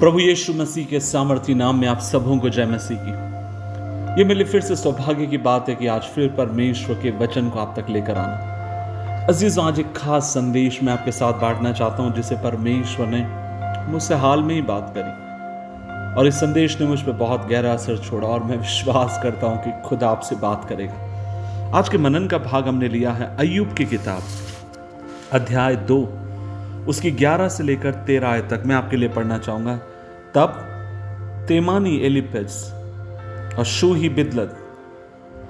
प्रभु यीशु मसीह के सामर्थ्य नाम में आप सबों को जय मसीह की। ये मेरे फिर से सौभाग्य की बात है कि आज फिर परमेश्वर के वचन को आप तक लेकर आना। अज़ीज़, आज एक खास संदेश मैं आपके साथ बांटना चाहता हूँ, जिसे परमेश्वर ने मुझसे हाल में ही बात करी। और इस संदेश ने मुझ पर बहुत गहरा असर छोड़ा और मैं विश्वास करता हूँ कि खुद आपसे बात करेगा। आज के मनन का भाग हमने लिया है अयुब की किताब, अध्याय दो। उसकी ग्यारह से लेकर तेरह आय तक मैं आपके लिए पढ़ना चाहूँगा। तब तेमानी एलिपेस और शूही बिदलत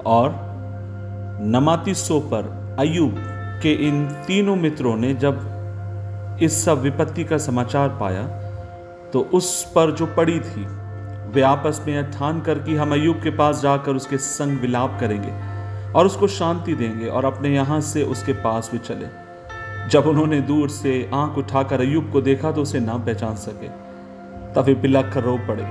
और नमाती सोपर अयुब के इन तीनों मित्रों ने जब इस सब विपत्ति का समाचार पाया तो उस पर जो पड़ी थी, वे आपस में ठान कर कि हम अयुब के पास जाकर उसके संग विलाप करेंगे और उसको शांति देंगे और अपने यहाँ से उसके पास भी चले। जब उन्होंने दूर से आँख उठाकर अयुब को देखा तो उसे ना पहचान सके। तब वे बिलक कर रो पड़े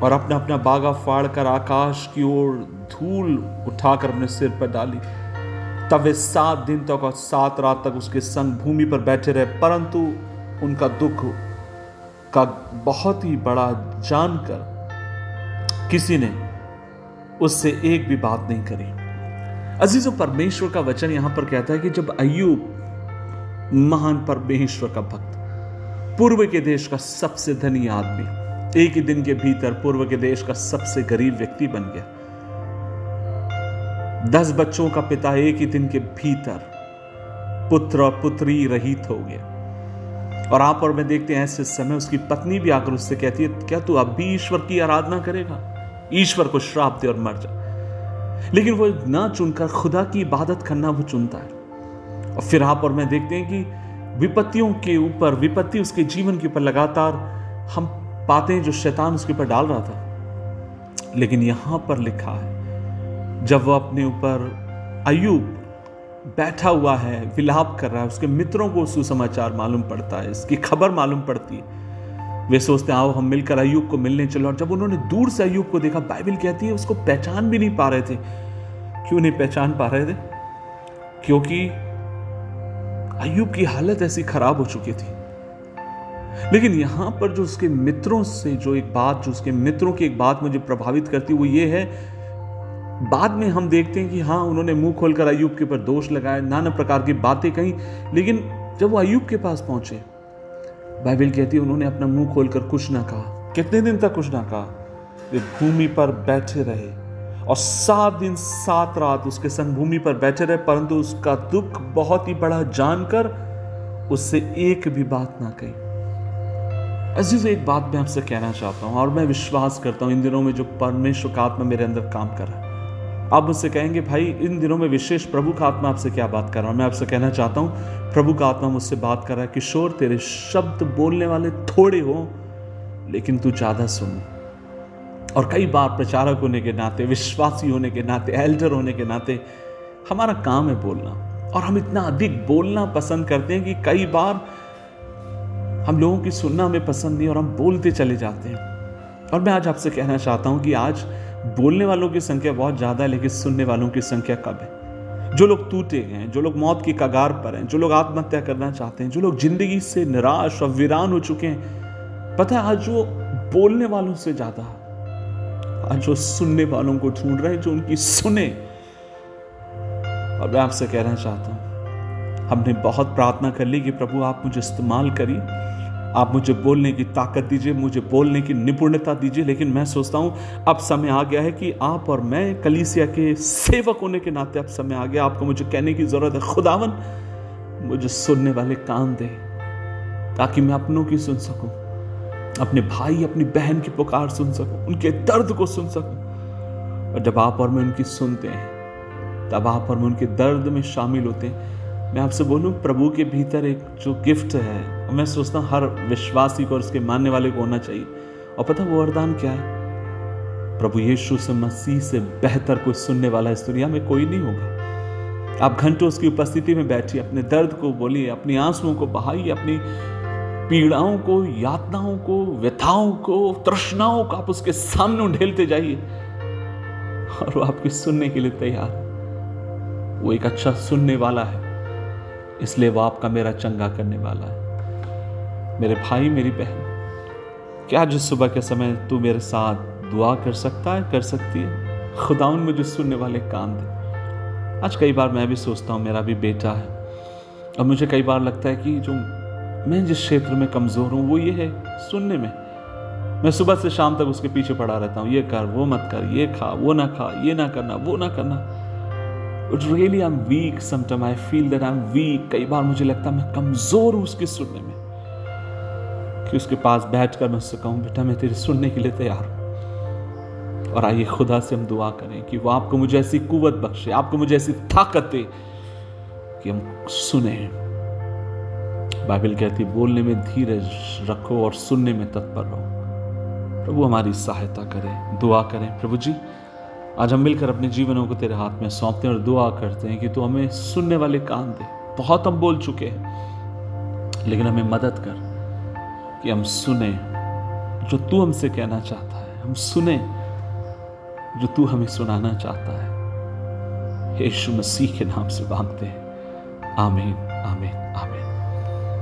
और अपना अपना बागा फाड़ कर आकाश की ओर धूल उठाकर अपने सिर पर डाली। तब वे सात दिन तक और सात रात तक उसके संग भूमि पर बैठे रहे, परंतु उनका दुख का बहुत ही बड़ा जानकर किसी ने उससे एक भी बात नहीं करी। अजीजों, परमेश्वर का वचन यहाँ पर कहता है कि जब अयुब महान परमेश्वर का भक्त, पूर्व के देश का सबसे धनी आदमी, एक ही दिन के भीतर पूर्व के देश का सबसे गरीब व्यक्ति बन गया। दस बच्चों का पिता एक ही दिन के भीतर पुत्र और पुत्री रहित हो गया। और आप और मैं देखते हैं, ऐसे समय उसकी पत्नी भी आकर उससे कहती है, क्या तू अब भी ईश्वर की आराधना करेगा? ईश्वर को श्राप दे और मर जा। लेकिन वो ना चुनकर खुदा की इबादत करना वो चुनता है। और फिर आप और मैं देखते हैं कि विपत्तियों के ऊपर, विपत्ति उसके जीवन के ऊपर लगातार हम पाते हैं जो शैतान उसके ऊपर डाल रहा था। लेकिन यहाँ पर लिखा है, जब वह अपने ऊपर अयुब बैठा हुआ है, विलाप कर रहा है, उसके मित्रों को सुसमाचार मालूम पड़ता है, इसकी खबर मालूम पड़ती है। वे सोचते हैं, आओ हम मिलकर अयुब को मिलने चलो। और जब उन्होंने दूर से अयुब को देखा, बाइबल कहती है, उसको पहचान भी नहीं पा रहे थे। क्यों नहीं पहचान पा रहे थे? क्योंकि अयुब की हालत ऐसी खराब हो चुकी थी। लेकिन यहाँ पर जो उसके मित्रों से जो एक बात, जो उसके मित्रों की एक बात मुझे प्रभावित करती वो ये है, बाद में हम देखते हैं कि हाँ उन्होंने मुँह खोलकर अयुब के ऊपर दोष लगाए नाना प्रकार की बातें कही, लेकिन जब वो अयुब के पास पहुँचे, बाइबल कहती है, उन्होंने अपना मुँह खोलकर कुछ ना कहा। कितने दिन तक कुछ ना कहा? वे भूमि पर बैठे रहे। और सात दिन सात रात उसके संग भूमि पर बैठे रहे, परंतु उसका दुख बहुत ही बड़ा जानकर उससे एक भी बात ना कही। अज़ीज़, एक बात मैं आपसे कहना चाहता हूँ और मैं विश्वास करता हूँ इन दिनों में जो परमेश्वर का आत्मा मेरे अंदर काम कर रहा है। आप मुझसे कहेंगे, भाई, इन दिनों में विशेष प्रभु का आत्मा आपसे क्या बात कर रहा हूँ? मैं आपसे कहना चाहता हूँ, प्रभु का आत्मा मुझसे बात कर रहा है, किशोर, तेरे शब्द बोलने वाले थोड़े हो, लेकिन तू ज़्यादा सुन। और कई बार प्रचारक होने के नाते, विश्वासी होने के नाते, एल्डर होने के नाते हमारा काम है बोलना। और हम इतना अधिक बोलना पसंद करते हैं कि कई बार हम लोगों की सुनना हमें पसंद नहीं और हम बोलते चले जाते हैं। और मैं आज आपसे कहना चाहता हूँ कि आज बोलने वालों की संख्या बहुत ज़्यादा है, लेकिन सुनने वालों की संख्या कम है। जो लोग टूटे हैं, जो लोग मौत की कगार पर हैं, जो लोग आत्महत्या करना चाहते हैं, जो लोग ज़िंदगी से निराश और वीरान हो चुके हैं, पता है आज वो बोलने वालों से ज़्यादा आज जो सुनने वालों को ढूंढ रहे हैं जो उनकी सुने। और मैं आपसे कहना चाहता हूँ, हमने बहुत प्रार्थना कर ली कि प्रभु आप मुझे इस्तेमाल करिए। आप मुझे बोलने की ताकत दीजिए, मुझे बोलने की निपुणता दीजिए, लेकिन मैं सोचता हूँ, अब समय आ गया है कि आप और मैं कलीसिया के सेवक होने के नाते अब समय आ गया। आपको मुझे कहने की ज़रूरत है, खुदावन, मुझे सुनने वाले कान दे, ताकि मैं अपनों की सुन सकूँ। अपने भाई, अपनी बहन की पुकार सुन सकूँ, उनके दर्द को सुन सकूँ। और जब आप और मैं उनकी सुनते हैं, तब आप और मैं उनके दर्द में शामिल होते हैं। मैं आपसे बोलूँ, प्रभु के भीतर एक जो गिफ्ट है मैं सोचता हूँ, हर विश्वासी को और उसके मानने वाले को होना चाहिए। और पता वो वरदान क्या है? प्रभु यीशु से, मसीह से बेहतर कोई सुनने वाला इस दुनिया में कोई नहीं होगा। आप घंटों उसकी उपस्थिति में बैठिए, अपने दर्द को बोलिए, अपनी आंसुओं को बहाइए, अपनी पीड़ाओं को, यातनाओं को, व्यथाओं को, तृष्णाओं को आप उसके सामने उंडेलते जाइए। और वो आपके सुनने के लिए तैयार। वो एक अच्छा सुनने वाला है। इसलिए वो आपका मेरा चंगा करने वाला है। मेरे भाई, मेरी बहन, क्या जिस सुबह के समय तू मेरे साथ दुआ कर सकता है, कर सकती है? खुदाउन मुझे सुनने वाले कान दे। आज कई बार मैं भी सोचता हूँ, मेरा भी बेटा है। और मुझे कई बार लगता है कि जो मैं जिस क्षेत्र में कमज़ोर हूँ, वो ये है सुनने में। मैं सुबह से शाम तक उसके पीछे पड़ा रहता हूँ। ये कर, वो मत कर, ये खा, वो ना खा, ये ना करना, वो ना करना। It really I am weak sometime I feel that I am weak कई बार मुझे लगता है मैं कमज़ोर हूँ उसके सुनने में। कि उसके पास बैठ कर मैं उससे कहूँ, बेटा, मैं तेरे सुनने के लिए तैयार हूँ। और आइए खुदा से हम दुआ करें कि वो आपको मुझे ऐसी कुवत बख्शे, आपको मुझे ऐसी ताकत दे कि हम सुने बाइबल कहती है, बोलने में धीरज रखो और सुनने में तत्पर रहो। प्रभु हमारी सहायता करें, दुआ करें। प्रभु जी, आज हम मिलकर अपने जीवनों को तेरे हाथ में सौंपते हैं और दुआ करते हैं कि तू हमें सुनने वाले कान दे। बहुत हम बोल चुके हैं, लेकिन हमें मदद कर कि हम सुने जो तू हमसे कहना चाहता है। हम सुने जो तू हमें सुनाना चाहता है। यीशु मसीह के नाम से मांगते हैं। आमीन आमीन